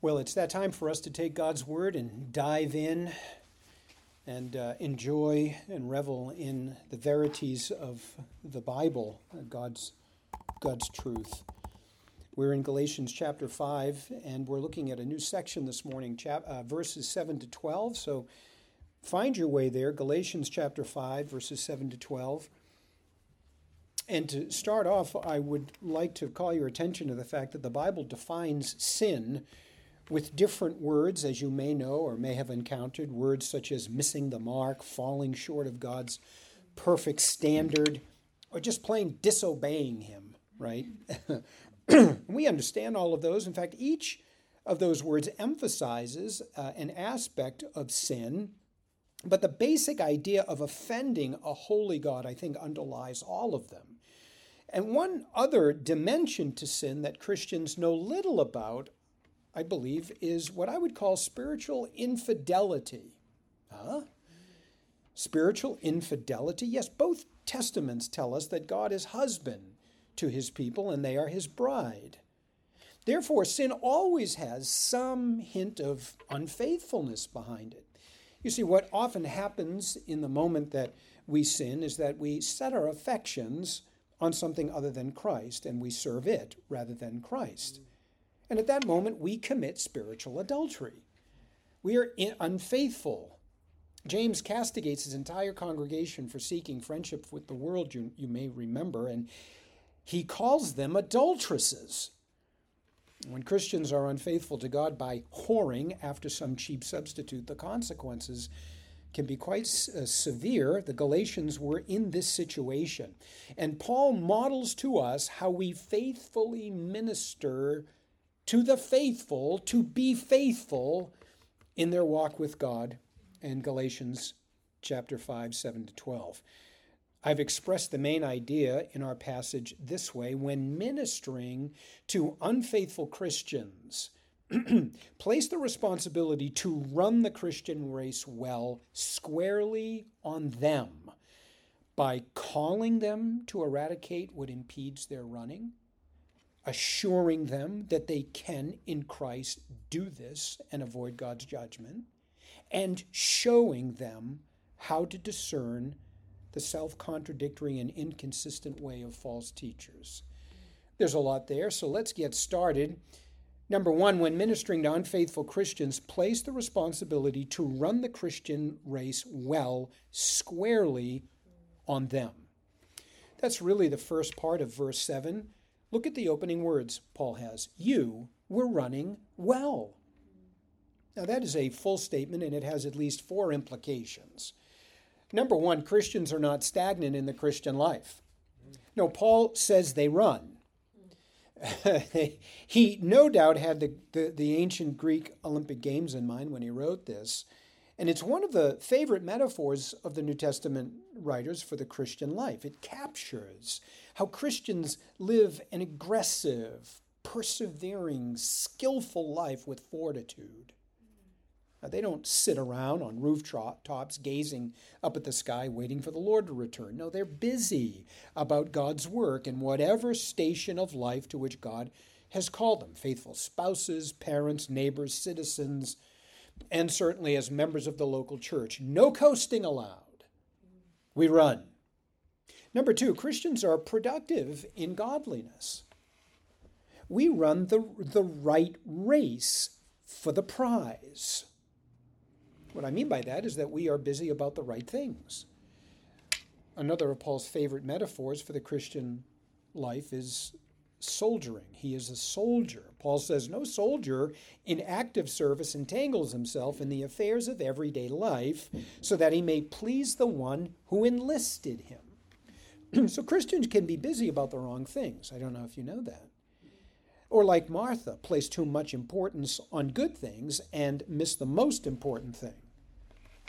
Well, it's that time for us to take God's Word and dive in and uh, enjoy and revel in the verities of the Bible, God's, God's truth. We're in Galatians chapter 5, and we're looking at a new section this morning, chap- uh, verses 7 to 12. So find your way there, Galatians chapter 5, verses 7 to 12. And to start off, I would like to call your attention to the fact that the Bible defines sin with different words, as you may know or may have encountered, words such as missing the mark, falling short of God's perfect standard, or just plain disobeying Him, right? we understand all of those. In fact, each of those words emphasizes uh, an aspect of sin, but the basic idea of offending a holy God, I think, underlies all of them. And one other dimension to sin that Christians know little about I believe, is what I would call spiritual infidelity. Huh? Spiritual infidelity? Yes, both testaments tell us that God is husband to his people and they are his bride. Therefore, sin always has some hint of unfaithfulness behind it. You see, what often happens in the moment that we sin is that we set our affections on something other than Christ and we serve it rather than Christ. And at that moment, we commit spiritual adultery. We are unfaithful. James castigates his entire congregation for seeking friendship with the world, you, you may remember, and he calls them adulteresses. When Christians are unfaithful to God by whoring after some cheap substitute, the consequences can be quite uh, severe. The Galatians were in this situation. And Paul models to us how we faithfully minister to the faithful to be faithful in their walk with God and Galatians chapter 5, 7 to 12. I've expressed the main idea in our passage this way when ministering to unfaithful Christians, place the responsibility to run the Christian race well squarely on them by calling them to eradicate what impedes their running assuring them that they can, in Christ, do this and avoid God's judgment, and showing them how to discern the self contradictory and inconsistent way of false teachers. There's a lot there, so let's get started. Number one, when ministering to unfaithful Christians, place the responsibility to run the Christian race well, squarely on them. That's really the first part of verse 7. Look at the opening words Paul has. You were running well. Now, that is a full statement and it has at least four implications. Number one, Christians are not stagnant in the Christian life. No, Paul says they run. he no doubt had the, the, the, ancient Greek Olympic Games in mind when he wrote this. And it's one of the favorite metaphors of the New Testament writers for the Christian life. It captures how Christians live an aggressive, persevering, skillful life with fortitude. Now, they don't sit around on rooftops gazing up at the sky waiting for the Lord to return. No, they're busy about God's work in whatever station of life to which God has called them faithful spouses, parents, neighbors, citizens, and certainly as members of the local church. No coasting allowed. We run. Number two, Christians are productive in godliness. We run the, the right race for the prize. What I mean by that is that we are busy about the right things. Another of Paul's favorite metaphors for the Christian life is soldiering. He is a soldier. Paul says no soldier in active service entangles himself in the affairs of everyday life so that he may please the one who enlisted him. so Christians can be busy about the wrong things. I don't know if you know that. Or like Martha, place too much importance on good things and miss the most important thing.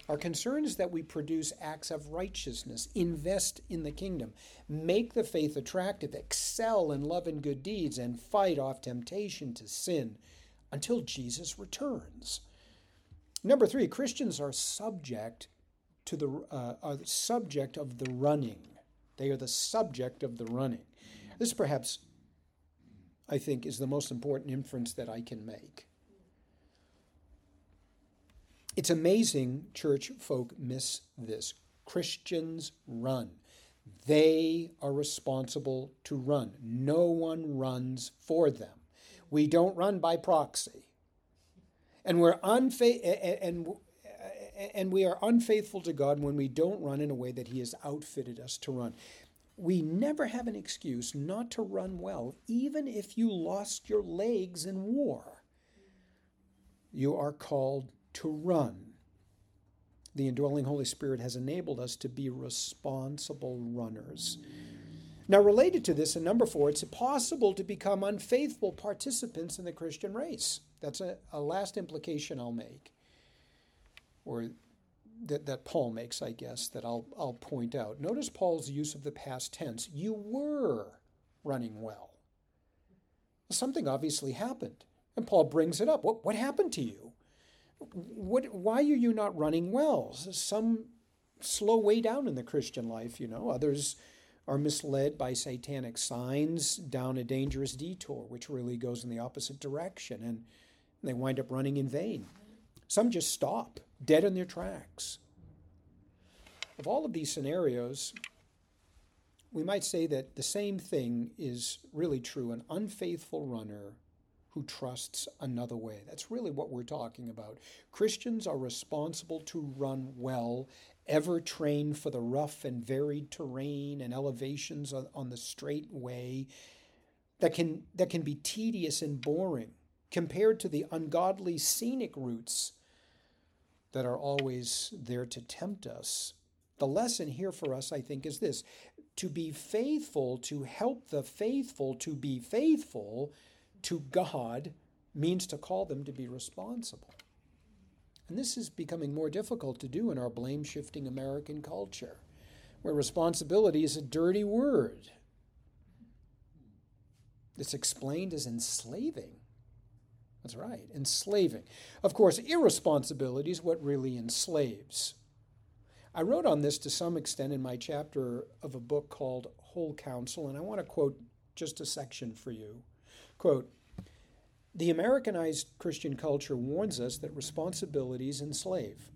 Our concern is that we produce acts of righteousness, invest in the kingdom, make the faith attractive, excel in love and good deeds, and fight off temptation to sin until Jesus returns. Number three, Christians are subject to the uh, are subject of the running. They are the subject of the running. This perhaps, I think, is the most important inference that I can make. It's amazing church folk miss this. Christians run. They are responsible to run. No one runs for them. We don't run by proxy. And we're unfa- and and we are unfaithful to God when we don't run in a way that he has outfitted us to run. We never have an excuse not to run well, even if you lost your legs in war. You are called to run. The indwelling Holy Spirit has enabled us to be responsible runners. Now, related to this, and number four, it's possible to become unfaithful participants in the Christian race. That's a, a last implication I'll make, or that, that Paul makes, I guess, that I'll, I'll point out. Notice Paul's use of the past tense. You were running well. Something obviously happened. And Paul brings it up. What, what happened to you? What, why are you not running well? Some slow way down in the Christian life, you know. Others are misled by satanic signs down a dangerous detour, which really goes in the opposite direction, and they wind up running in vain. Some just stop dead in their tracks. Of all of these scenarios, we might say that the same thing is really true an unfaithful runner who trusts another way. That's really what we're talking about. Christians are responsible to run well ever trained for the rough and varied terrain and elevations on, the straight way that can, that can be tedious and boring compared to the ungodly scenic routes that are always there to tempt us. The lesson here for us, I think, is this to be faithful, to help the faithful to be faithful to God means to call them to be responsible. And this is becoming more difficult to do in our blame shifting American culture, where responsibility is a dirty word. It's explained as enslaving. That's right, enslaving. Of course, irresponsibility is what really enslaves. I wrote on this to some extent in my chapter of a book called Whole Counsel, and I want to quote just a section for you. Quote, the Americanized Christian culture warns us that responsibilities enslave.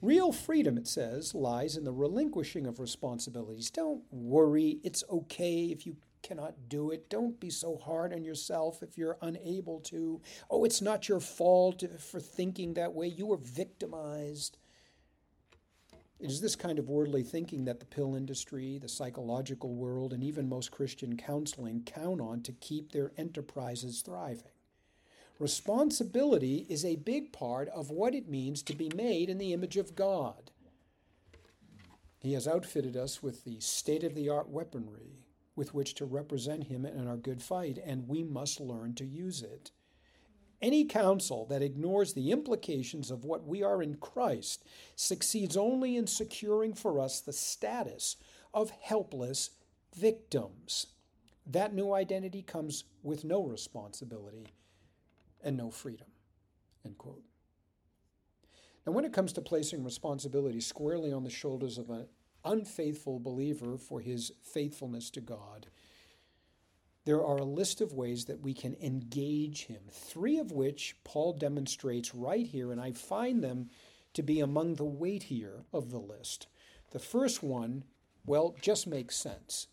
Real freedom, it says, lies in the relinquishing of responsibilities. Don't worry, it's okay if you cannot do it. Don't be so hard on yourself if you're unable to. Oh, it's not your fault for thinking that way. You were victimized. It is this kind of worldly thinking that the pill industry, the psychological world, and even most Christian counseling count on to keep their enterprises thriving. Responsibility is a big part of what it means to be made in the image of God. He has outfitted us with the state of the art weaponry with which to represent Him in our good fight, and we must learn to use it. Any counsel that ignores the implications of what we are in Christ succeeds only in securing for us the status of helpless victims. That new identity comes with no responsibility and no freedom. End quote. Now, when it comes to placing responsibility squarely on the shoulders of an unfaithful believer for his faithfulness to God, there are a list of ways that we can engage him, three of which Paul demonstrates right here, and I find them to be among the weightier of the list. The first one, well, just makes sense.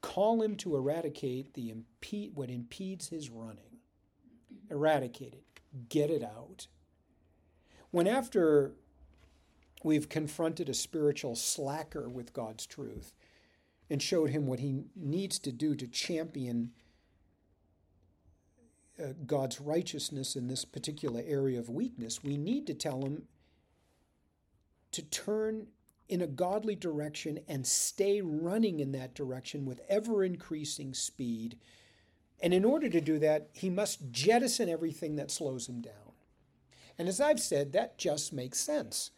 Call him to eradicate the impede, what impedes his running. Eradicate it, get it out. When after we've confronted a spiritual slacker with God's truth, and showed him what he needs to do to champion uh, God's righteousness in this particular area of weakness, we need to tell him to turn in a godly direction and stay running in that direction with ever increasing speed. And in order to do that, he must jettison everything that slows him down. And as I've said, that just makes sense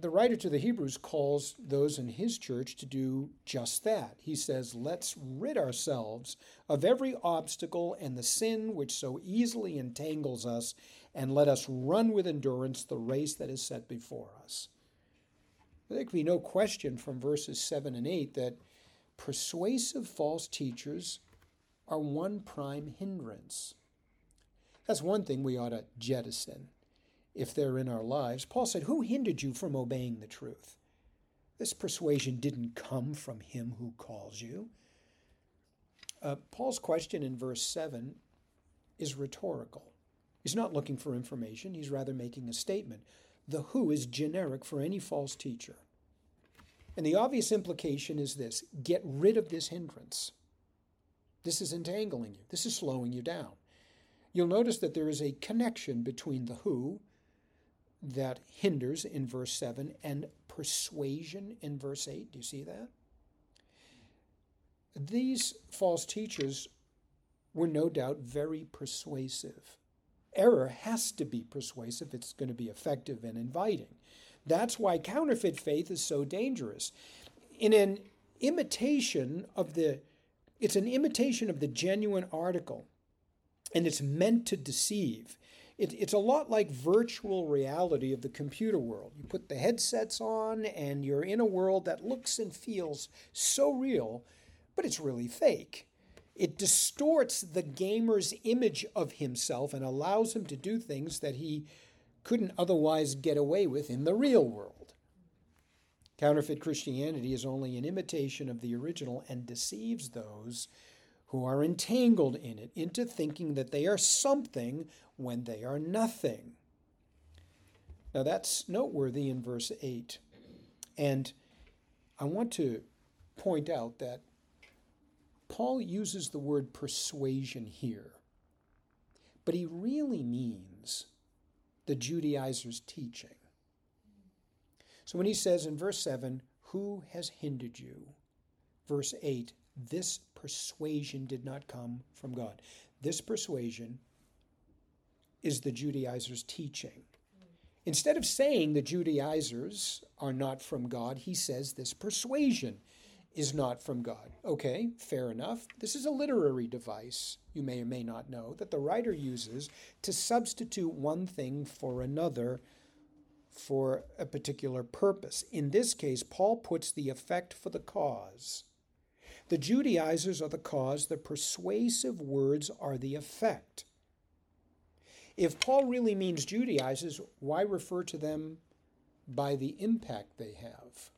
the writer to the Hebrews calls those in his church to do just that. He says, Let's rid ourselves of every obstacle and the sin which so easily entangles us, and let us run with endurance the race that is set before us. There can be no question from verses 7 and 8 that persuasive false teachers are one prime hindrance. That's one thing we ought to jettison if they're in our lives. Paul said, Who hindered you from obeying the truth? This persuasion didn't come from him who calls you. Uh, Paul's question in verse 7 is rhetorical. He's not looking for information, he's rather making a statement. The who is generic for any false teacher. And the obvious implication is this get rid of this hindrance. This is entangling you, this is slowing you down. You'll notice that there is a connection between the who that hinders in verse 7 and persuasion in verse 8. Do you see that? These false teachers were no doubt very persuasive. Error has to be persuasive, it's going to be effective and inviting. That's why counterfeit faith is so dangerous. In an imitation of the it's an imitation of the genuine article and it's meant to deceive. It, it's a lot like virtual reality of the computer world. You put the headsets on and you're in a world that looks and feels so real, but it's really fake. It distorts the gamer's image of himself and allows him to do things that he couldn't otherwise get away with in the real world. Counterfeit Christianity is only an imitation of the original and deceives those who are entangled in it into thinking that they are something when they are nothing. Now that's noteworthy in verse 8. And I want to point out that Paul uses the word persuasion here, but he really means the Judaizers' teaching. So when he says in verse 7, Who has hindered you? Verse 8, this persuasion did not come from God. This persuasion is the Judaizers' teaching. Instead of saying the Judaizers are not from God, he says this persuasion is not from God. Okay, fair enough. This is a literary device, you may or may not know, that the writer uses to substitute one thing for another for a particular purpose. In this case, Paul puts the effect for the cause. The Judaizers are the cause, the persuasive words are the effect. If Paul really means Judaizers, why refer to them by the impact they have?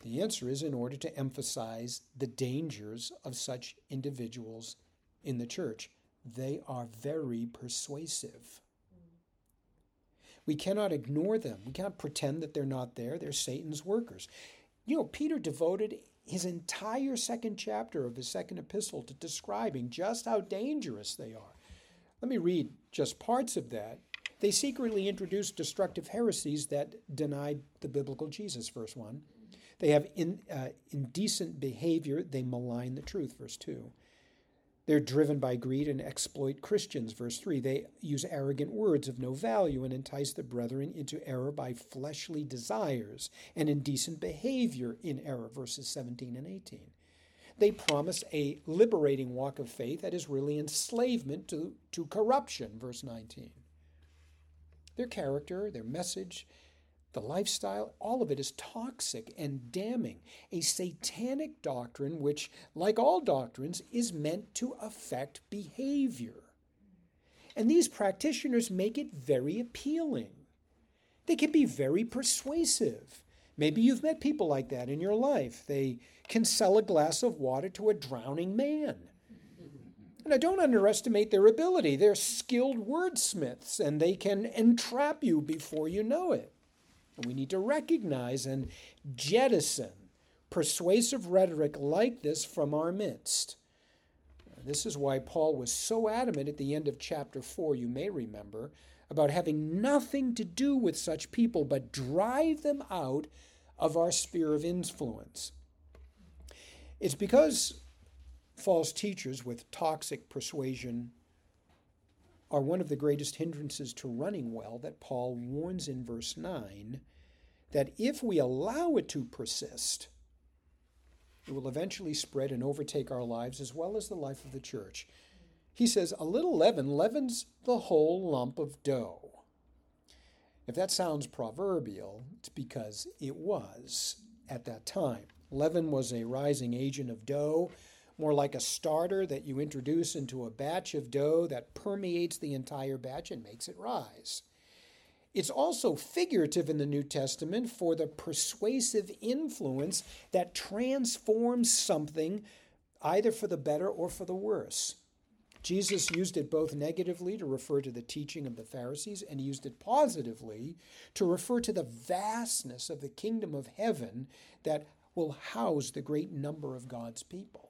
The answer is in order to emphasize the dangers of such individuals in the church. They are very persuasive. We cannot ignore them. We can't pretend that they're not there. They're Satan's workers. You know, Peter devoted his entire second chapter of his second epistle to describing just how dangerous they are. Let me read just parts of that. They secretly introduced destructive heresies that denied the biblical Jesus, verse 1. They have in, uh, indecent behavior. They malign the truth, verse 2. They're driven by greed and exploit Christians, verse 3. They use arrogant words of no value and entice the brethren into error by fleshly desires and indecent behavior in error, verses 17 and 18. They promise a liberating walk of faith that is really enslavement to, to corruption, verse 19. Their character, their message, the lifestyle, all of it is toxic and damning. A satanic doctrine, which, like all doctrines, is meant to affect behavior. And these practitioners make it very appealing. They can be very persuasive. Maybe you've met people like that in your life. They can sell a glass of water to a drowning man. And I don't underestimate their ability. They're skilled wordsmiths and they can entrap you before you know it. And we need to recognize and jettison persuasive rhetoric like this from our midst. This is why Paul was so adamant at the end of chapter 4, you may remember, about having nothing to do with such people, but drive them out of our sphere of influence. It's because false teachers with toxic persuasion are one of the greatest hindrances to running well that Paul warns in verse 9 that if we allow it to persist, it will eventually spread and overtake our lives as well as the life of the church. He says, A little leaven leavens the whole lump of dough. If that sounds proverbial, it's because it was at that time. Leaven was a rising agent of dough more like a starter that you introduce into a batch of dough that permeates the entire batch and makes it rise. It's also figurative in the New Testament for the persuasive influence that transforms something either for the better or for the worse. Jesus used it both negatively to refer to the teaching of the Pharisees, and he used it positively to refer to the vastness of the kingdom of heaven that will house the great number of God's people.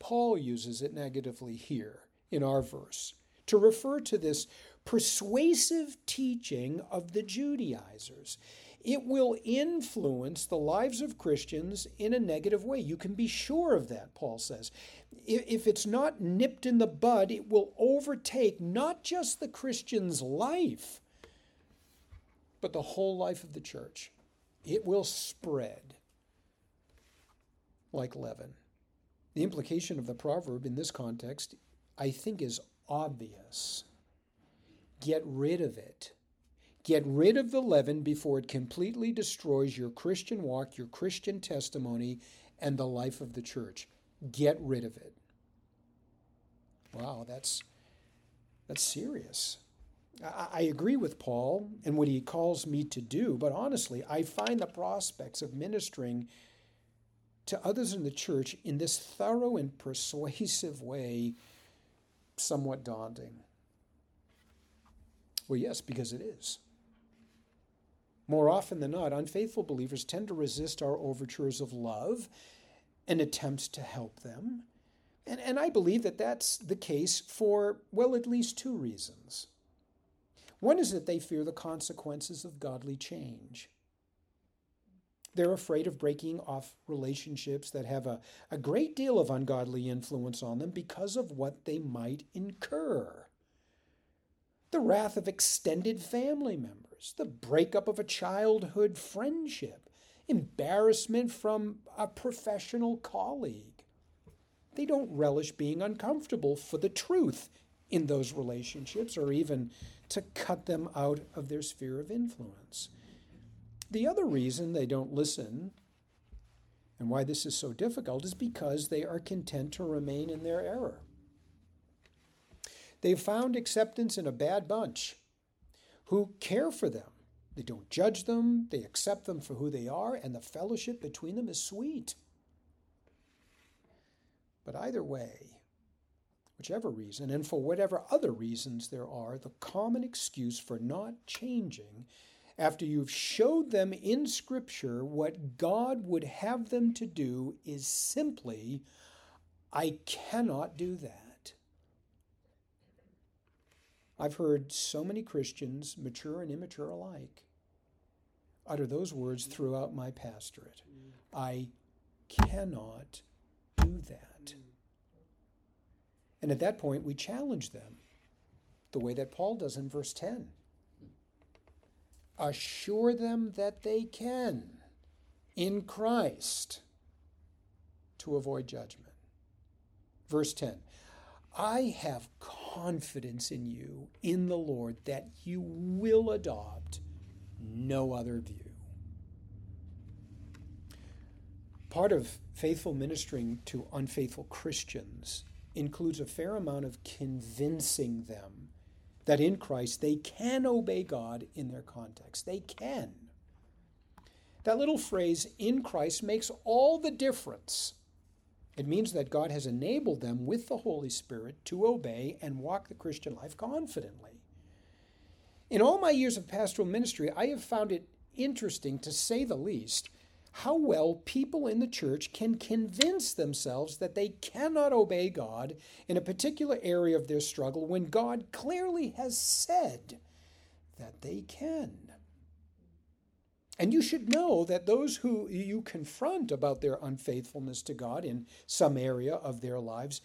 Paul uses it negatively here in our verse to refer to this persuasive teaching of the Judaizers. It will influence the lives of Christians in a negative way. You can be sure of that, Paul says if it's not nipped in the bud, it will overtake not just the Christian's life, but the whole life of the church. It will spread like leaven. The implication of the proverb in this context, I think, is obvious. Get rid of it. Get rid of the leaven before it completely destroys your Christian walk, your Christian testimony, and the life of the church. Get rid of it. Wow, that's that's serious. I, I agree with Paul and what he calls me to do, but honestly, I find the prospects of ministering to others in the church in this thorough and persuasive way somewhat daunting. Well, yes, because it is. More often than not, unfaithful believers tend to resist our overtures of love and attempts to help them. And, and I believe that that's the case for, well, at least two reasons. One is that they fear the consequences of godly change. They're afraid of breaking off relationships that have a, a great deal of ungodly influence on them because of what they might incur. The wrath of extended family members, the breakup of a childhood friendship, embarrassment from a professional colleague. They don't relish being uncomfortable for the truth in those relationships or even to cut them out of their sphere of influence. The other reason they don't listen and why this is so difficult is because they are content to remain in their error. They've found acceptance in a bad bunch who care for them they don't judge them, they accept them for who they are, and the fellowship between them is sweet. But either way, whichever reason, and for whatever other reasons there are, the common excuse for not changing after you've showed them in Scripture what God would have them to do is simply, I cannot do that. I've heard so many Christians, mature and immature alike, utter those words throughout my pastorate. I cannot do that. And at that point, we challenge them the way that Paul does in verse 10. Assure them that they can in Christ to avoid judgment. Verse 10 I have confidence in you, in the Lord, that you will adopt no other view. Part of faithful ministering to unfaithful Christians includes a fair amount of convincing them that in Christ they can obey God in their context. They can. That little phrase, in Christ, makes all the difference. It means that God has enabled them with the Holy Spirit to obey and walk the Christian life confidently. In all my years of pastoral ministry, I have found it interesting, to say the least, how well people in the church can convince themselves that they cannot obey God in a particular area of their struggle when God clearly has said that they can. And you should know that those who you confront about their unfaithfulness to God in some area of their lives,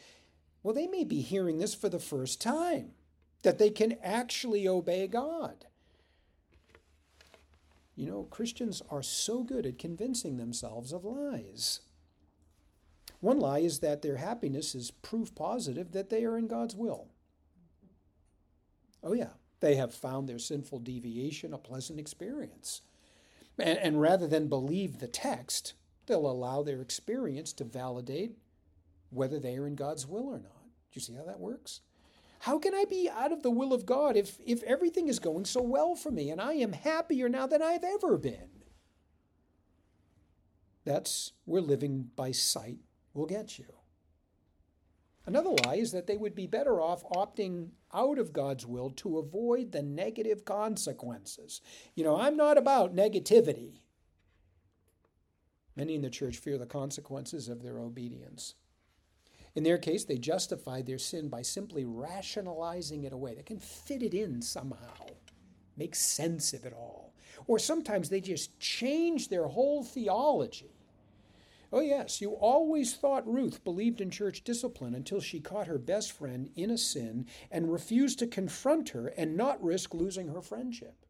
well, they may be hearing this for the first time that they can actually obey God. You know, Christians are so good at convincing themselves of lies. One lie is that their happiness is proof positive that they are in God's will. Oh, yeah, they have found their sinful deviation a pleasant experience. And, and rather than believe the text, they'll allow their experience to validate whether they are in God's will or not. Do you see how that works? How can I be out of the will of God if, if everything is going so well for me and I am happier now than I've ever been? That's where living by sight will get you. Another lie is that they would be better off opting out of God's will to avoid the negative consequences. You know, I'm not about negativity. Many in the church fear the consequences of their obedience. In their case, they justify their sin by simply rationalizing it away. They can fit it in somehow, make sense of it all. Or sometimes they just change their whole theology Oh, yes, you always thought Ruth believed in church discipline until she caught her best friend in a sin and refused to confront her and not risk losing her friendship.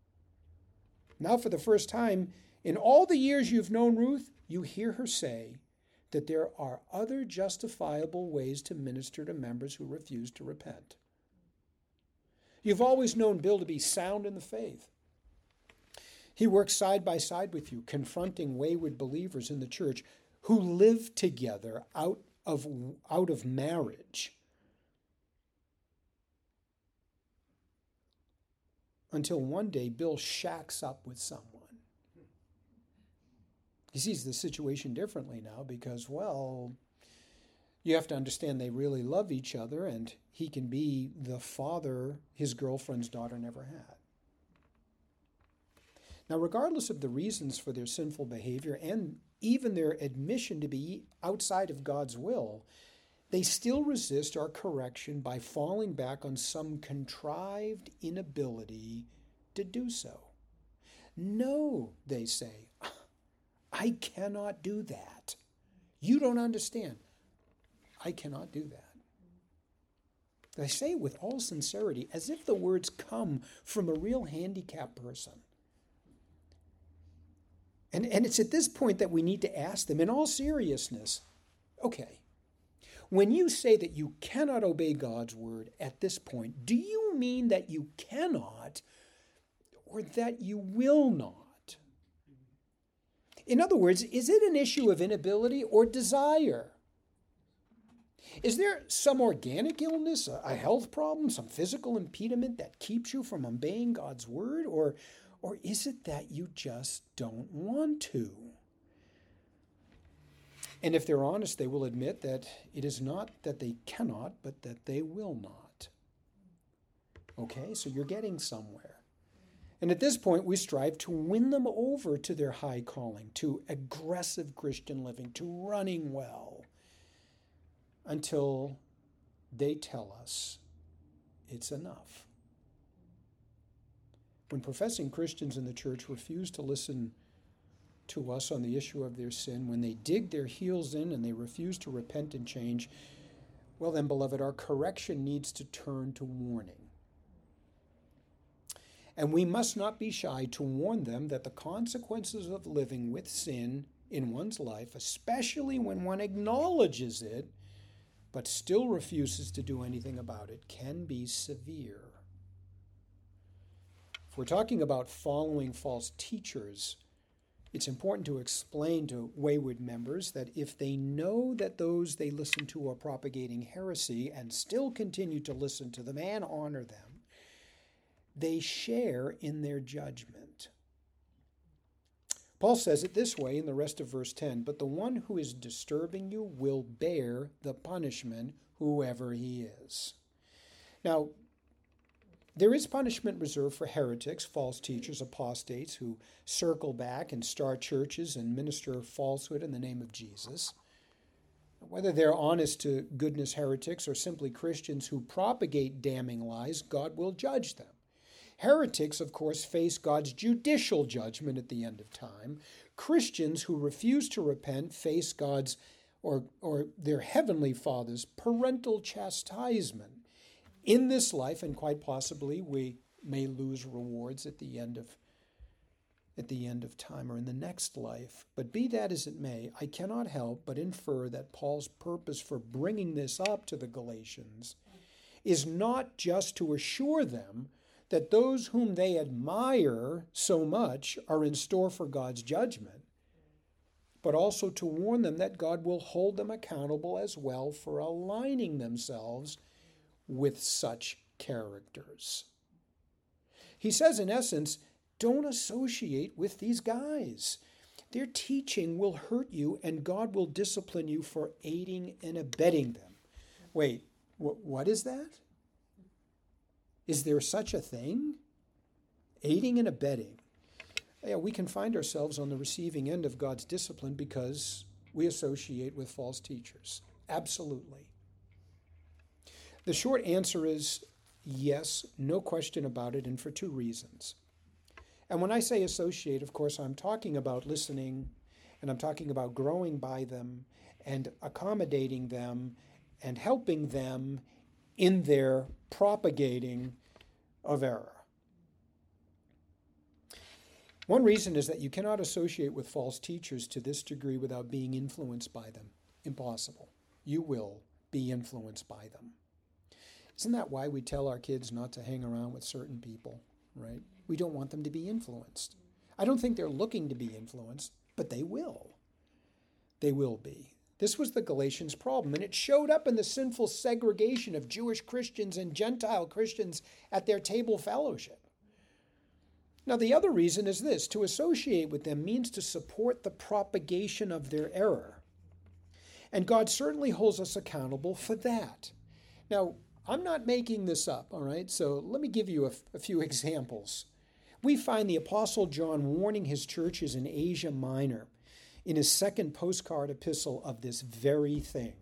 Now, for the first time in all the years you've known Ruth, you hear her say that there are other justifiable ways to minister to members who refuse to repent. You've always known Bill to be sound in the faith. He works side by side with you, confronting wayward believers in the church who live together out of, out of marriage until one day Bill shacks up with someone. He sees the situation differently now because, well, you have to understand they really love each other and he can be the father his girlfriend's daughter never had. Now, regardless of the reasons for their sinful behavior and even their admission to be outside of God's will, they still resist our correction by falling back on some contrived inability to do so. No, they say, I cannot do that. You don't understand. I cannot do that. I say it with all sincerity, as if the words come from a real handicapped person. And, and it's at this point that we need to ask them in all seriousness okay, when you say that you cannot obey God's word at this point, do you mean that you cannot or that you will not? In other words, is it an issue of inability or desire? Is there some organic illness, a health problem, some physical impediment that keeps you from obeying God's word? Or, or is it that you just don't want to? And if they're honest, they will admit that it is not that they cannot, but that they will not. Okay, so you're getting somewhere. And at this point, we strive to win them over to their high calling, to aggressive Christian living, to running well, until they tell us it's enough. When professing Christians in the church refuse to listen to us on the issue of their sin, when they dig their heels in and they refuse to repent and change, well, then, beloved, our correction needs to turn to warning. And we must not be shy to warn them that the consequences of living with sin in one's life, especially when one acknowledges it but still refuses to do anything about it, can be severe. If we're talking about following false teachers, it's important to explain to wayward members that if they know that those they listen to are propagating heresy and still continue to listen to them and honor them, they share in their judgment. Paul says it this way in the rest of verse 10 But the one who is disturbing you will bear the punishment, whoever he is. Now, there is punishment reserved for heretics, false teachers, apostates who circle back and start churches and minister falsehood in the name of Jesus. Whether they're honest to goodness heretics or simply Christians who propagate damning lies, God will judge them. Heretics, of course, face God's judicial judgment at the end of time. Christians who refuse to repent face God's or, or their heavenly Father's parental chastisement in this life, and quite possibly we may lose rewards at the end of at the end of time or in the next life. But be that as it may, I cannot help but infer that Paul's purpose for bringing this up to the Galatians is not just to assure them that those whom they admire so much are in store for God's judgment, but also to warn them that God will hold them accountable as well for aligning themselves with such characters. He says, in essence, don't associate with these guys. Their teaching will hurt you, and God will discipline you for aiding and abetting them. Wait, wh- what is that? Is there such a thing? Aiding and abetting. Yeah, we can find ourselves on the receiving end of God's discipline because we associate with false teachers. Absolutely. The short answer is yes, no question about it, and for two reasons. And when I say associate, of course, I'm talking about listening and I'm talking about growing by them and accommodating them and helping them in their propagating of error. One reason is that you cannot associate with false teachers to this degree without being influenced by them. Impossible. You will be influenced by them. Isn't that why we tell our kids not to hang around with certain people, right? We don't want them to be influenced. I don't think they're looking to be influenced, but they will. They will be. This was the Galatians' problem, and it showed up in the sinful segregation of Jewish Christians and Gentile Christians at their table fellowship. Now, the other reason is this to associate with them means to support the propagation of their error. And God certainly holds us accountable for that. Now, I'm not making this up, all right? So let me give you a, few examples. We find the Apostle John warning his churches in Asia Minor in his second postcard epistle of this very thing.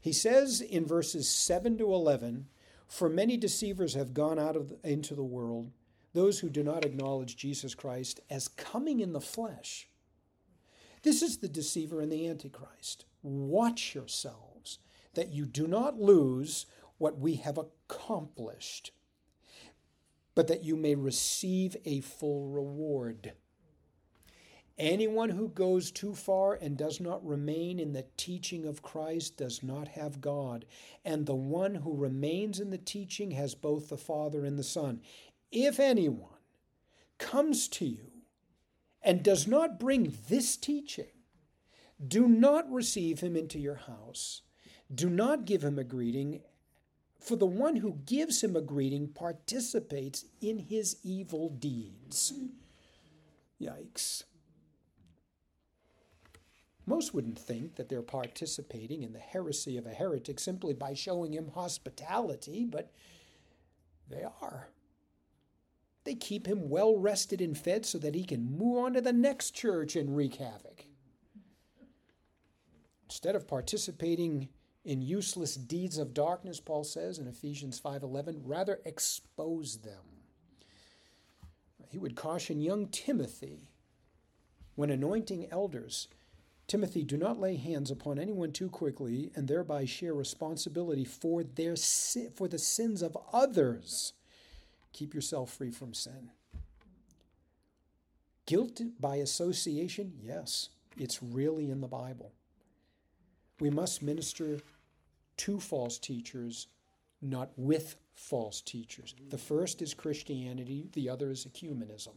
He says in verses 7 to 11 For many deceivers have gone out of the, into the world those who do not acknowledge Jesus Christ as coming in the flesh. This is the deceiver and the antichrist. Watch yourselves that you do not lose what we have accomplished, but that you may receive a full reward. Anyone who goes too far and does not remain in the teaching of Christ does not have God, and the one who remains in the teaching has both the Father and the Son. If anyone comes to you and does not bring this teaching, do not receive him into your house. Do not give him a greeting, for the one who gives him a greeting participates in his evil deeds. Yikes. Most wouldn't think that they're participating in the heresy of a heretic simply by showing him hospitality, but they are. They keep him well rested and fed so that he can move on to the next church and wreak havoc. Instead of participating in useless deeds of darkness, Paul says in Ephesians 5:11, rather expose them. He would caution young Timothy when anointing elders, Timothy, do not lay hands upon anyone too quickly and thereby share responsibility for their for the sins of others Keep yourself free from sin. Guilt by association, yes, it's really in the Bible. We must minister to false teachers, not with false teachers. The first is Christianity, the other is ecumenism.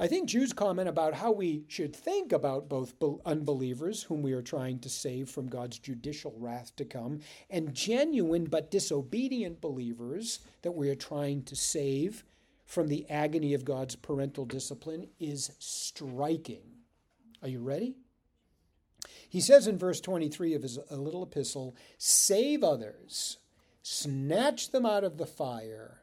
I think Jude's comment about how we should think about both unbelievers, whom we are trying to save from God's judicial wrath to come, and genuine but disobedient believers that we are trying to save from the agony of God's parental discipline is striking. Are you ready? He says in verse 23 of his little epistle, Save others, snatch them out of the fire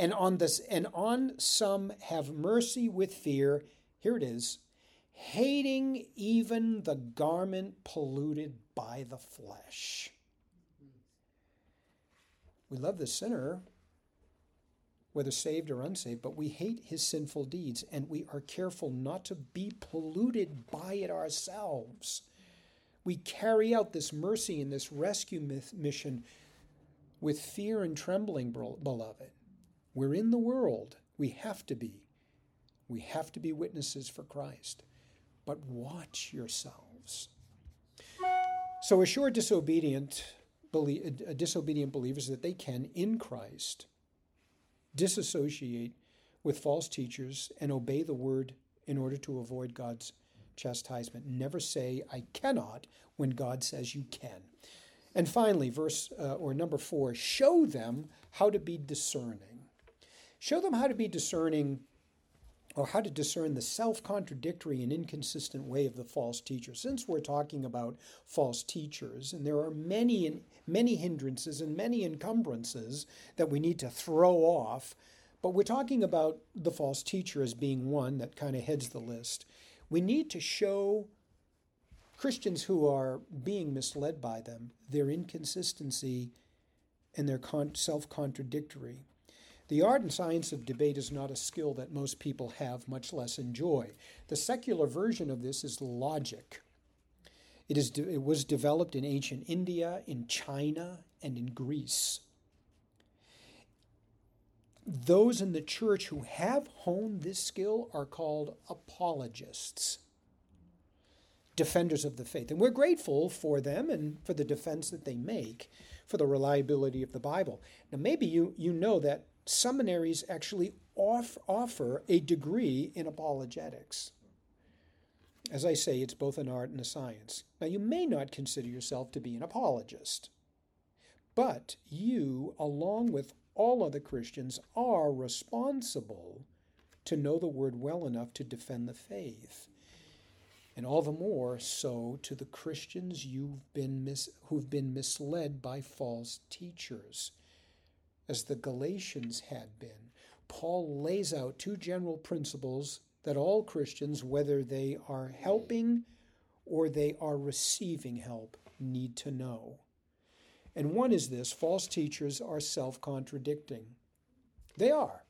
and on this and on some have mercy with fear. Here it is. Hating even the garment polluted by the flesh. We love the sinner whether saved or unsaved but we hate his sinful deeds and we are careful not to be polluted by it ourselves. We carry out this mercy and this rescue mission with fear and trembling beloved we're in the world. We have to be. We have to be witnesses for Christ. But watch yourselves. So assure disobedient, disobedient believers that they can, in Christ, disassociate with false teachers and obey the word in order to avoid God's chastisement. Never say, I cannot, when God says you can. And finally, verse uh, or number four, show them how to be discerning. Show them how to be discerning or how to discern the self contradictory and inconsistent way of the false teacher. Since we're talking about false teachers, and there are many, many hindrances and many encumbrances that we need to throw off, but we're talking about the false teacher as being one that kind of heads the list. We need to show Christians who are being misled by them their inconsistency and their self contradictory. The art and science of debate is not a skill that most people have, much less enjoy. The secular version of this is logic. It, is de- it was developed in ancient India, in China, and in Greece. Those in the church who have honed this skill are called apologists, defenders of the faith. And we're grateful for them and for the defense that they make for the reliability of the Bible. Now, maybe you, you know that seminaries actually off, offer a degree in apologetics. As I say, it's both an art and a science. Now, you may not consider yourself to be an apologist, but you, along with all other Christians, are responsible to know the word well enough to defend the faith. And all the more so to the Christians you've been mis- who've been misled by false teachers as the Galatians had been. Paul lays out two general principles that all Christians, whether they are helping or they are receiving help, need to know. And one is this false teachers are self contradicting. They are.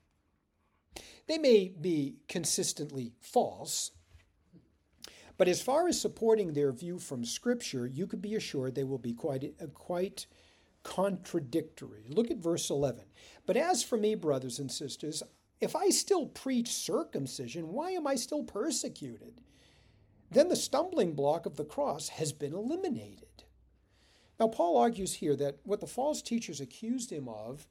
They may be consistently false, but as far as supporting their view from Scripture, you could be assured they will be quite, quite contradictory. Look at verse 11. But as for me, brothers and sisters, if I still preach circumcision, why am I still persecuted? Then the stumbling block of the cross has been eliminated. Now, Paul argues here that what the false teachers accused him of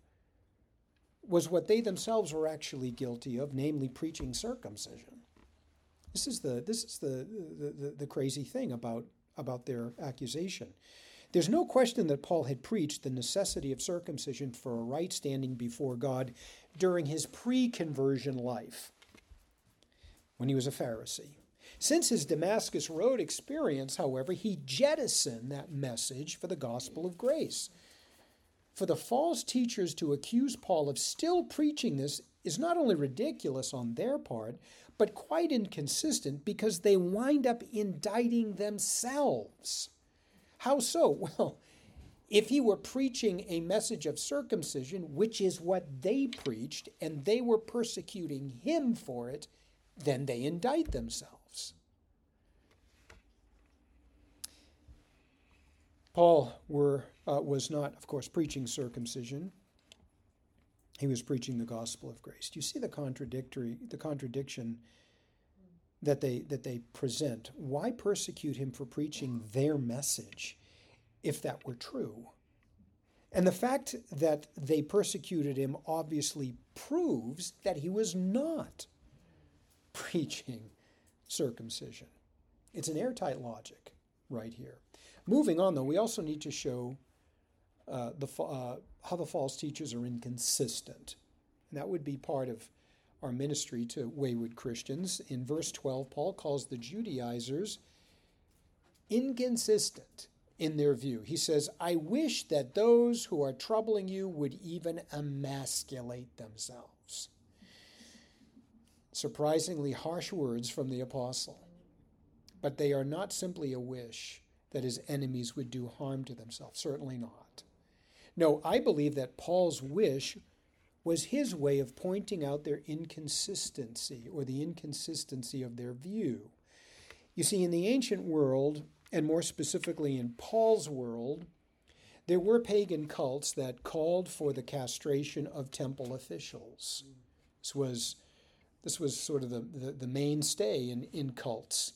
was what they themselves were actually guilty of, namely preaching circumcision. This is the, this is the, the, the, the crazy thing about, about their accusation. There's no question that Paul had preached the necessity of circumcision for a right standing before God during his pre conversion life when he was a Pharisee. Since his Damascus Road experience, however, he jettisoned that message for the gospel of grace. For the false teachers to accuse Paul of still preaching this is not only ridiculous on their part, but quite inconsistent because they wind up indicting themselves. How so? Well, if he were preaching a message of circumcision, which is what they preached, and they were persecuting him for it, then they indict themselves. Paul were, uh, was not, of course, preaching circumcision. He was preaching the gospel of grace. Do you see the contradictory, the contradiction that they that they present. Why persecute him for preaching their message if that were true? And the fact that they persecuted him obviously proves that he was not preaching circumcision. It's an airtight logic right here. Moving on, though, we also need to show uh, the, uh, how the false teachers are inconsistent. And that would be part of our ministry to wayward Christians. In verse 12, Paul calls the Judaizers inconsistent in their view. He says, I wish that those who are troubling you would even emasculate themselves. Surprisingly harsh words from the apostle. But they are not simply a wish that his enemies would do harm to themselves. Certainly not. No, I believe that Paul's wish was his way of pointing out their inconsistency or the inconsistency of their view. You see, in the ancient world, and more specifically in Paul's world, there were pagan cults that called for the castration of temple officials. This was, this was sort of the, the, the mainstay in, in cults.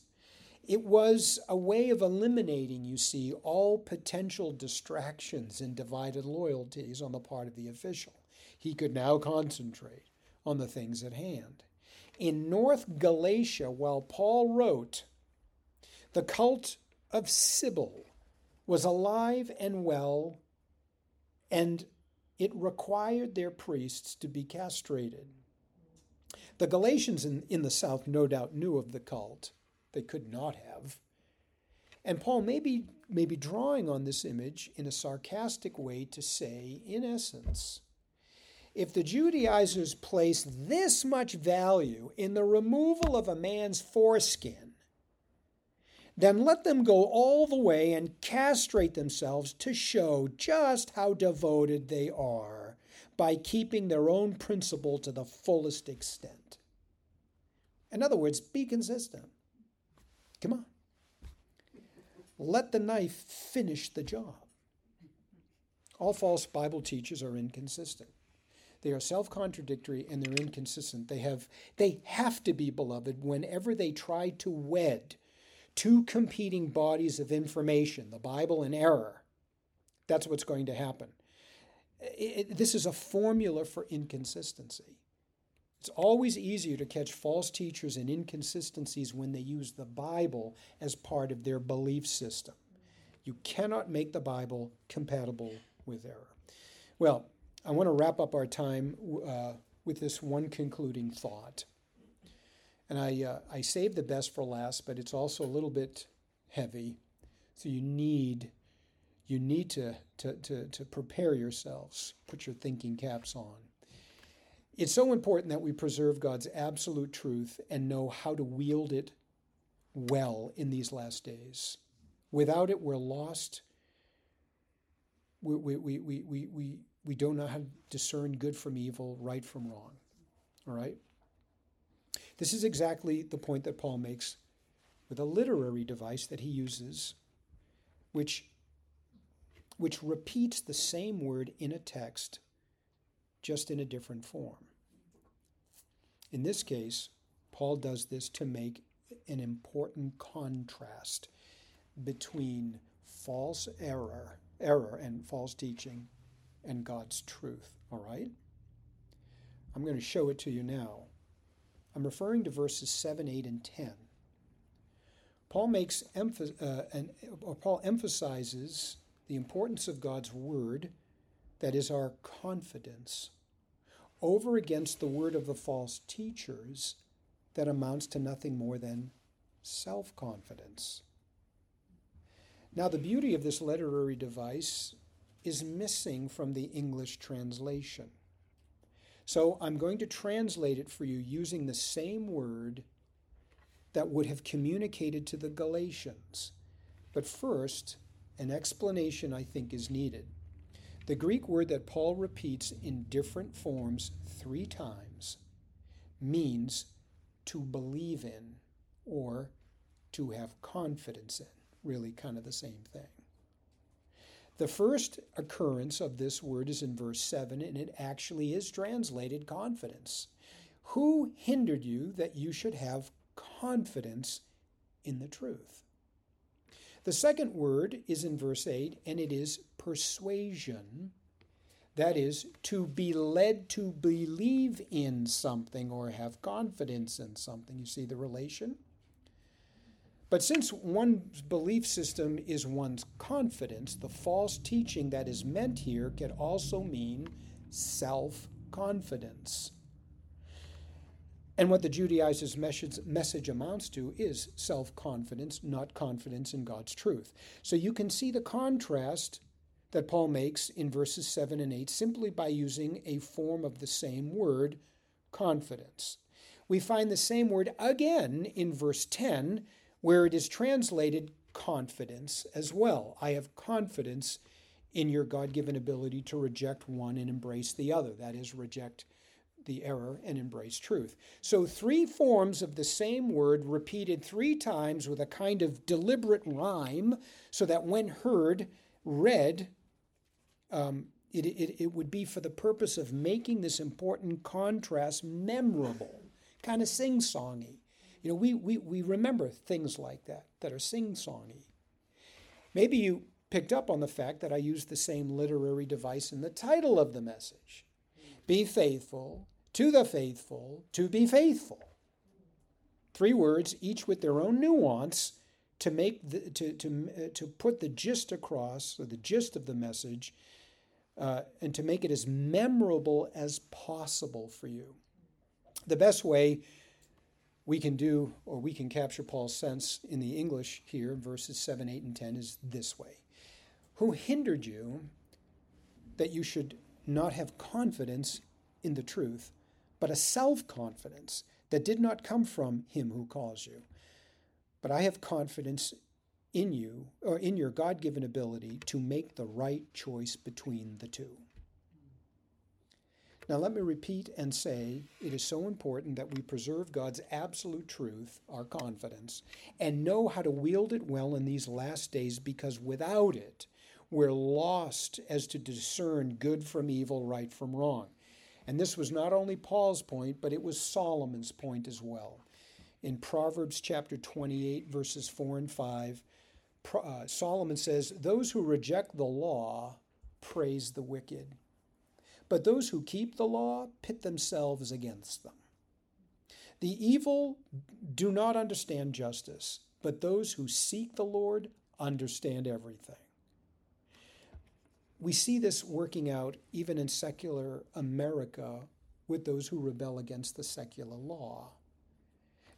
It was a way of eliminating, you see, all potential distractions and divided loyalties on the part of the official he could now concentrate on the things at hand. In North Galatia, while Paul wrote, the cult of Cybele was alive and well, and it required their priests to be castrated. The Galatians in, in the South no doubt knew of the cult. They could not have. And Paul may be, may be drawing on this image in a sarcastic way to say, in essence, if the Judaizers place this much value in the removal of a man's foreskin, then let them go all the way and castrate themselves to show just how devoted they are by keeping their own principle to the fullest extent. In other words, be consistent. Come on. Let the knife finish the job. All false Bible teachers are inconsistent. They are self-contradictory and they're inconsistent. They have they have to be beloved whenever they try to wed two competing bodies of information, the Bible and error. That's what's going to happen. It, this is a formula for inconsistency. It's always easier to catch false teachers and inconsistencies when they use the Bible as part of their belief system. You cannot make the Bible compatible with error. Well, I want to wrap up our time uh, with this one concluding thought. And I, uh, I saved the best for last, but it's also a little bit heavy. So you need, you need to, to, to, to prepare yourselves, put your thinking caps on. It's so important that we preserve God's absolute truth and know how to wield it well in these last days. Without it, we're lost. We, we, we, we, we, we, don't know how to discern good from evil, right from wrong. All right? This is exactly the point that Paul makes with a literary device that he uses, which, which repeats the same word in a text just in a different form. In this case, Paul does this to make an important contrast between false error, error and false teaching and God's truth, all right? I'm going to show it to you now. I'm referring to verses 7, 8, and 10. Paul makes emph- uh, an, Paul emphasizes the importance of God's word, that is our confidence over against the word of the false teachers that amounts to nothing more than self confidence. Now, the beauty of this literary device is missing from the English translation. So I'm going to translate it for you using the same word that would have communicated to the Galatians. But first, an explanation I think is needed. The Greek word that Paul repeats in different forms three times means to believe in or to have confidence in, really, kind of the same thing. The first occurrence of this word is in verse 7, and it actually is translated confidence. Who hindered you that you should have confidence in the truth? The second word is in verse 8, and it is persuasion. That is, to be led to believe in something or have confidence in something. You see the relation? But since one's belief system is one's confidence, the false teaching that is meant here can also mean self confidence. And what the Judaizers' message, amounts to is self confidence, not confidence in God's truth. So you can see the contrast that Paul makes in verses 7 and 8 simply by using a form of the same word, confidence. We find the same word again in verse 10, where it is translated confidence as well. I have confidence in your God given ability to reject one and embrace the other, that is, reject the error and embrace truth. So, three forms of the same word repeated three times with a kind of deliberate rhyme, so that when heard, read, um, it, it, it would be for the purpose of making this important contrast memorable, kind of sing songy. You know, we, we, we remember things like that, that are sing songy. Maybe you picked up on the fact that I used the same literary device in the title of the message Be faithful to the faithful to be faithful. Three words, each with their own nuance, to make the, to to uh, to put the gist across, or the gist of the message, uh, and to make it as memorable as possible for you. The best way we can do, or we can capture Paul's sense in the English here, verses 7, 8, and 10, is this way Who hindered you that you should not have confidence in the truth, but a self confidence that did not come from him who calls you? But I have confidence in you, or in your God given ability to make the right choice between the two. Now, let me repeat and say it is so important that we preserve God's absolute truth, our confidence, and know how to wield it well in these last days because without it, we're lost as to discern good from evil, right from wrong. And this was not only Paul's point, but it was Solomon's point as well. In Proverbs chapter 28, verses 4 and 5, uh, Solomon says, Those who reject the law praise the wicked but those who keep the law pit themselves against them. The evil do not understand justice, but those who seek the Lord understand everything. We see this working out even in secular America with those who rebel against the secular law.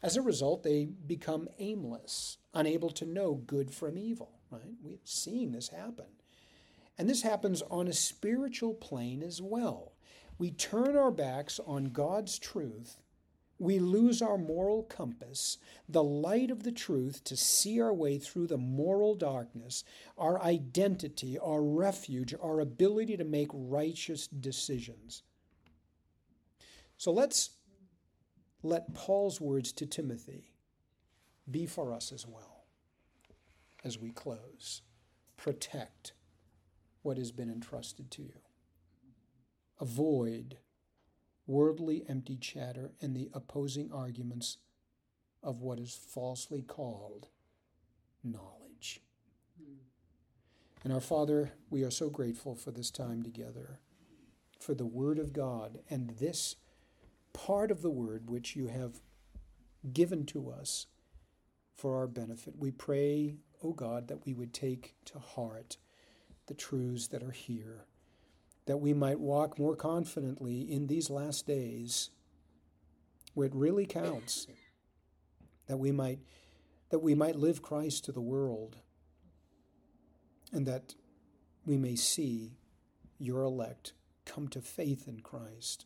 As a result, they become aimless, unable to know good from evil. Right? We're seeing this happen. And this happens on a spiritual plane as well. We turn our backs on God's truth. We lose our moral compass, the light of the truth to see our way through the moral darkness, our identity, our refuge, our ability to make righteous decisions. So let's let Paul's words to Timothy be for us as well as we close. Protect what has been entrusted to you. Avoid worldly empty chatter and the opposing arguments of what is falsely called knowledge. And our Father, we are so grateful for this time together, for the Word of God, and this part of the Word which you have given to us for our benefit. We pray, O oh God, that we would take to heart the truths that are here, that we might walk more confidently in these last days where it really counts, that we might that we might live Christ to the world, and that we may see your elect come to faith in Christ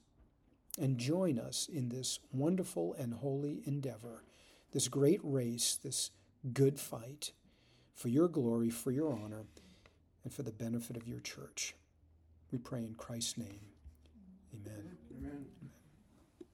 and join us in this wonderful and holy endeavor, this great race, this good fight for your glory, for your honor and for the benefit of your church. We pray in Christ's name. Amen. Amen.